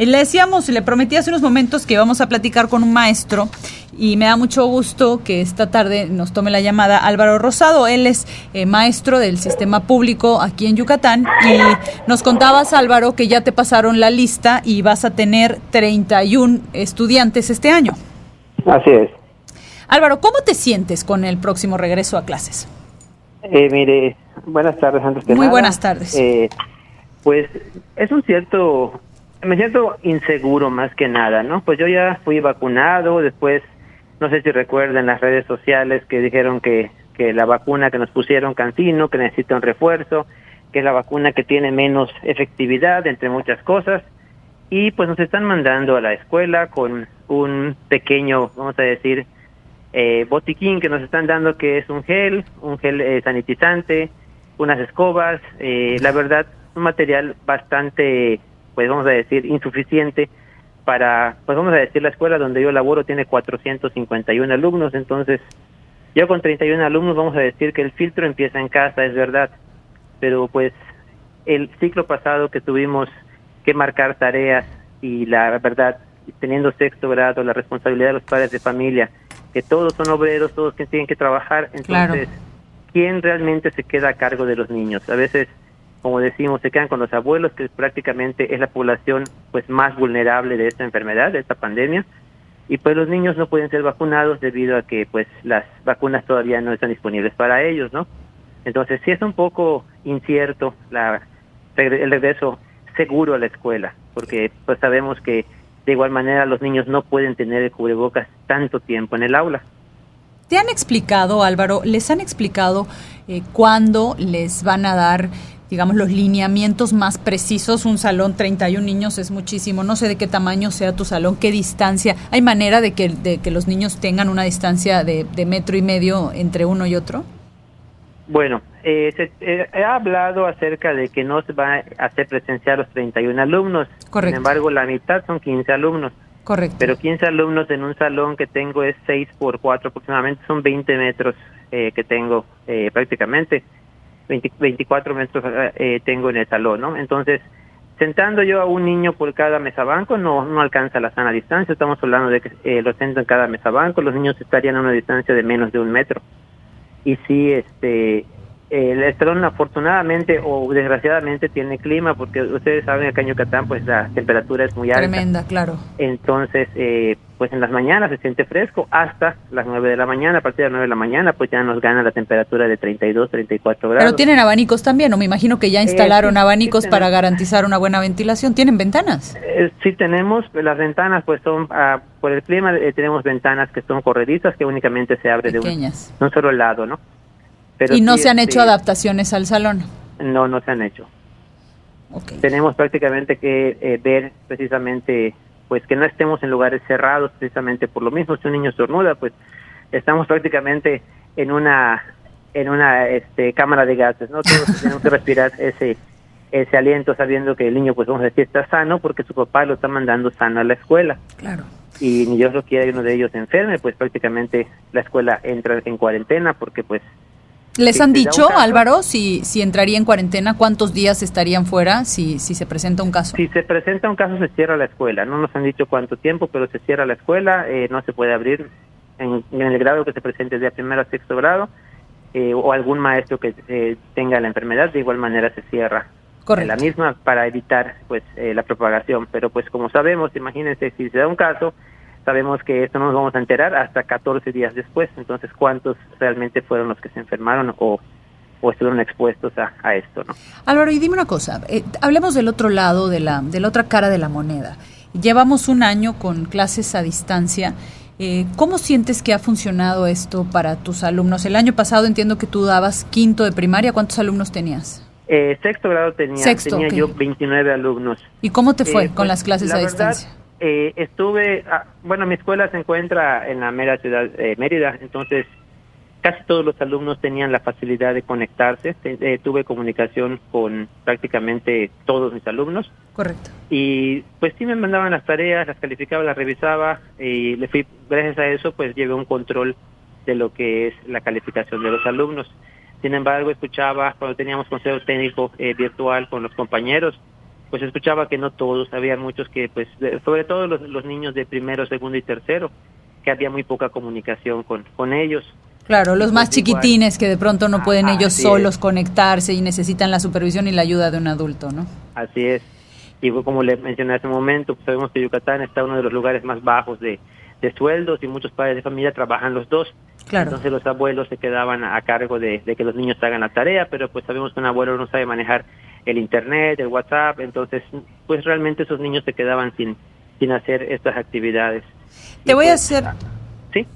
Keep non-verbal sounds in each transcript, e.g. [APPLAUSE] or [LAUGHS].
Eh, le decíamos, le prometí hace unos momentos que íbamos a platicar con un maestro y me da mucho gusto que esta tarde nos tome la llamada Álvaro Rosado. Él es eh, maestro del sistema público aquí en Yucatán y nos contabas, Álvaro, que ya te pasaron la lista y vas a tener 31 estudiantes este año. Así es. Álvaro, ¿cómo te sientes con el próximo regreso a clases? Eh, mire, buenas tardes antes Muy buenas tardes. Eh, pues es un cierto, me siento inseguro más que nada, ¿no? Pues yo ya fui vacunado, después, no sé si recuerdan las redes sociales que dijeron que, que la vacuna que nos pusieron cancino, que necesita un refuerzo, que es la vacuna que tiene menos efectividad, entre muchas cosas, y pues nos están mandando a la escuela con un pequeño, vamos a decir, eh, botiquín que nos están dando que es un gel, un gel eh, sanitizante, unas escobas, eh, la verdad, un material bastante, pues vamos a decir, insuficiente para, pues vamos a decir, la escuela donde yo laboro tiene 451 alumnos, entonces yo con 31 alumnos vamos a decir que el filtro empieza en casa, es verdad, pero pues el ciclo pasado que tuvimos que marcar tareas y la verdad, teniendo sexto grado, la responsabilidad de los padres de familia, que todos son obreros, todos que tienen que trabajar, entonces, ¿quién realmente se queda a cargo de los niños? A veces, como decimos, se quedan con los abuelos, que prácticamente es la población pues más vulnerable de esta enfermedad, de esta pandemia, y pues los niños no pueden ser vacunados debido a que pues las vacunas todavía no están disponibles para ellos, ¿no? Entonces sí es un poco incierto la, el regreso seguro a la escuela, porque pues sabemos que de igual manera los niños no pueden tener el cubrebocas tanto tiempo en el aula. ¿Te han explicado, Álvaro, les han explicado eh, cuándo les van a dar, digamos, los lineamientos más precisos? Un salón, 31 niños es muchísimo. No sé de qué tamaño sea tu salón, qué distancia. ¿Hay manera de que, de que los niños tengan una distancia de, de metro y medio entre uno y otro? Bueno, eh, se, eh, he hablado acerca de que no se va a hacer presencial los 31 alumnos. Correcto. Sin embargo, la mitad son 15 alumnos. Correcto. Pero 15 alumnos en un salón que tengo es 6 por 4 aproximadamente, son 20 metros eh, que tengo eh, prácticamente. 20, 24 metros eh, tengo en el salón, ¿no? Entonces, sentando yo a un niño por cada mesa banco no, no alcanza la sana distancia. Estamos hablando de que eh, lo siento en cada mesa banco, los niños estarían a una distancia de menos de un metro y sí, este, el salón afortunadamente o desgraciadamente tiene clima porque ustedes saben acá en Yucatán pues la temperatura es muy alta. Tremenda, claro. Entonces, eh, pues en las mañanas se siente fresco hasta las 9 de la mañana, a partir de las 9 de la mañana pues ya nos gana la temperatura de 32, 34 grados. Pero tienen abanicos también, o me imagino que ya instalaron Eh, sí, abanicos sí para tenemos. garantizar una buena ventilación. ¿Tienen ventanas? Eh, sí tenemos, las ventanas pues son, ah, por el clima eh, tenemos ventanas que son corredizas que únicamente se abre de un, Pequeñas. de un solo lado, ¿no? Pero y no sí, se han este, hecho adaptaciones al salón. No, no se han hecho. Tenemos prácticamente que eh, ver precisamente pues que no estemos en lugares cerrados precisamente por lo mismo si un niño estornuda pues estamos prácticamente en una en una este cámara de gases no todos [LAUGHS] tenemos que respirar ese ese aliento sabiendo que el niño pues vamos a decir está sano porque su papá lo está mandando sano a la escuela Claro. y ni Dios lo quiera y uno de ellos se enferme pues prácticamente la escuela entra en cuarentena porque pues ¿Les Sí, han dicho, caso. Álvaro, si, si entraría en cuarentena, cuántos días estarían fuera si, si se presenta un caso? Si se presenta un caso, se cierra la escuela. No nos han dicho cuánto tiempo, pero se cierra la escuela. eh, no se puede abrir en, en el grado que se presente de primero a sexto grado eh, o algún maestro que eh, tenga la enfermedad. De igual manera se cierra Correcto. la misma para evitar pues eh, la propagación. Pero pues como sabemos, imagínense si se da un caso, sabemos que esto no nos vamos a enterar hasta 14 días después. Entonces, ¿cuántos realmente fueron los que se enfermaron o, o estuvieron expuestos a, a esto? ¿no? Álvaro, y dime una cosa, eh, hablemos del otro lado, de la, de la otra cara de la moneda. Llevamos un año con clases a distancia. Eh, ¿Cómo sientes que ha funcionado esto para tus alumnos? El año pasado entiendo que tú dabas quinto de primaria. ¿Cuántos alumnos tenías? Eh, sexto grado tenía, Sexto, tenía yo 29 alumnos. ¿Y cómo te fue Eh, con pues, las clases la a verdad, distancia? Eh, estuve, ah, bueno, mi escuela se encuentra en la mera ciudad de Mérida, entonces casi todos los alumnos tenían la facilidad de conectarse. Eh, tuve comunicación con prácticamente todos mis alumnos Correcto. y pues sí me mandaban las tareas, las calificaba, las revisaba y le fui, gracias a eso, pues llevé un control de lo que es la calificación de los alumnos. Sin embargo, escuchaba cuando teníamos consejo técnico eh, virtual con los compañeros, pues escuchaba que no todos, había muchos que, pues, sobre todo los, los niños de primero, segundo y tercero, que había muy poca comunicación con, con ellos. Claro, los más chiquitines que de pronto no pueden ellos solos conectarse y necesitan la supervisión y la ayuda de un adulto, ¿no? Así es. Y como le mencioné hace un momento, pues sabemos que Yucatán está uno de los lugares más bajos de, de sueldos y muchos padres de familia trabajan los dos. Claro. Entonces los abuelos se quedaban a cargo de, de, que los niños hagan la tarea, pero pues sabemos que un abuelo no sabe manejar el internet, el WhatsApp, entonces pues realmente esos niños se quedaban sin, sin hacer estas actividades. Te voy a pues,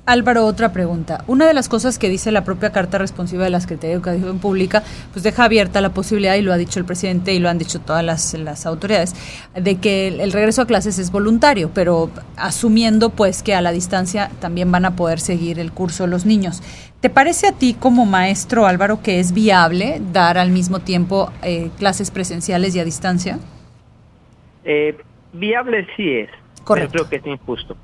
Álvaro, otra pregunta. Una de las cosas que dice la propia carta responsiva de la Secretaría de Educación Pública, pues deja abierta la posibilidad, y lo ha dicho el presidente y lo han dicho todas las, las autoridades, de que el, regreso a clases es voluntario, pero asumiendo pues que a la distancia también van a poder seguir el curso los niños. ¿Te parece a ti como maestro, Álvaro, que es viable dar al mismo tiempo eh, clases presenciales y a distancia? Eh, viable sí es, Correcto. pero creo que es injusto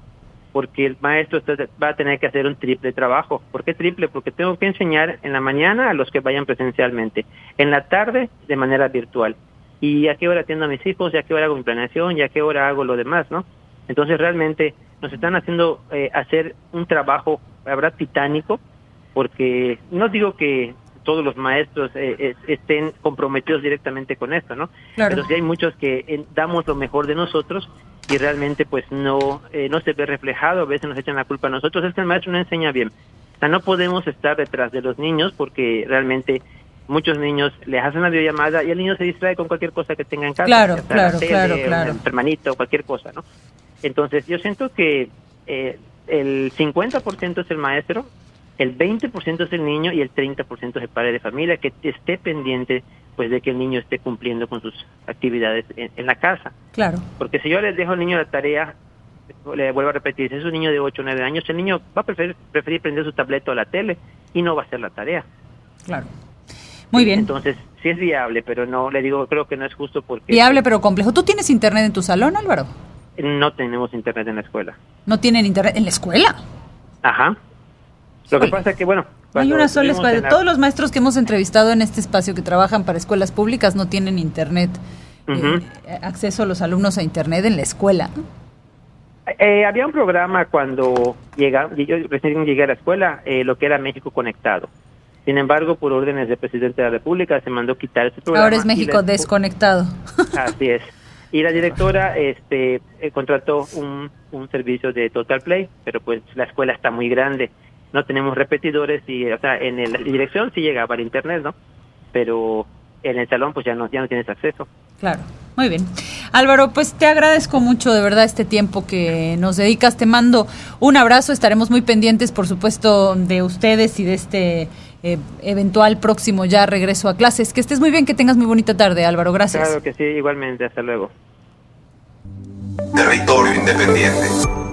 porque el maestro va a tener que hacer un triple trabajo. ¿Por qué triple? Porque tengo que enseñar en la mañana a los que vayan presencialmente, en la tarde de manera virtual. ¿Y a qué hora atiendo a mis hijos? ¿Y a qué hora hago mi planeación? ¿Y a qué hora hago lo demás? ¿no? Entonces realmente nos están haciendo eh, hacer un trabajo, habrá titánico, porque no digo que todos los maestros eh, estén comprometidos directamente con esto, ¿no? Pero sí hay muchos que eh, damos lo mejor de nosotros y realmente pues no eh, no se ve reflejado, a veces nos echan la culpa a nosotros, es que el maestro no enseña bien. O sea, no podemos estar detrás de los niños porque realmente muchos niños les hacen la videollamada y el niño se distrae con cualquier cosa que tenga en casa. Claro, claro, claro, claro. Un hermanito, cualquier cosa, ¿no? Entonces, yo siento que eh, el 50% es el maestro, el 20% es el niño y el 30% es el padre de familia que esté pendiente pues de que el niño esté cumpliendo con sus actividades en, la casa. Claro. Porque si yo le dejo al niño la tarea, le vuelvo a repetir, si es un niño de 8 o 9 años, el niño va a preferir, preferir prender su tableta o la tele y no va a hacer la tarea. Claro. Muy bien. Entonces, sí es viable, pero no, le digo, creo que no es justo porque... Viable pero complejo. ¿Tú tienes internet en tu salón, Álvaro? No tenemos internet en la escuela. ¿No tienen internet en la escuela? Ajá. Lo que pasa es que, bueno... Hay una sola escuela. Todos los maestros que hemos entrevistado en este espacio que trabajan para escuelas públicas no tienen internet, eh, acceso a los alumnos a internet en la escuela. Eh, había un programa cuando llega, yo recién llegué a la escuela, eh, lo que era México Conectado. Sin embargo, por órdenes del presidente de la República, se mandó quitar ese programa. Ahora es México desconectado. [LAUGHS] Así es. Y la directora este, contrató un, un servicio de Total Play, pero pues la escuela está muy grande no tenemos repetidores y, o sea, en la dirección sí llegaba el internet, ¿no? Pero en el salón pues ya no, ya no tienes acceso. Claro, muy bien. Álvaro, pues te agradezco mucho de verdad este tiempo que nos dedicas. Te mando un abrazo, estaremos muy pendientes, por supuesto, de ustedes y de este eh, eventual próximo ya regreso a clases. Que estés muy bien, que tengas muy bonita tarde, Álvaro. Gracias. Claro que sí, igualmente. Hasta luego. Territorio Independiente.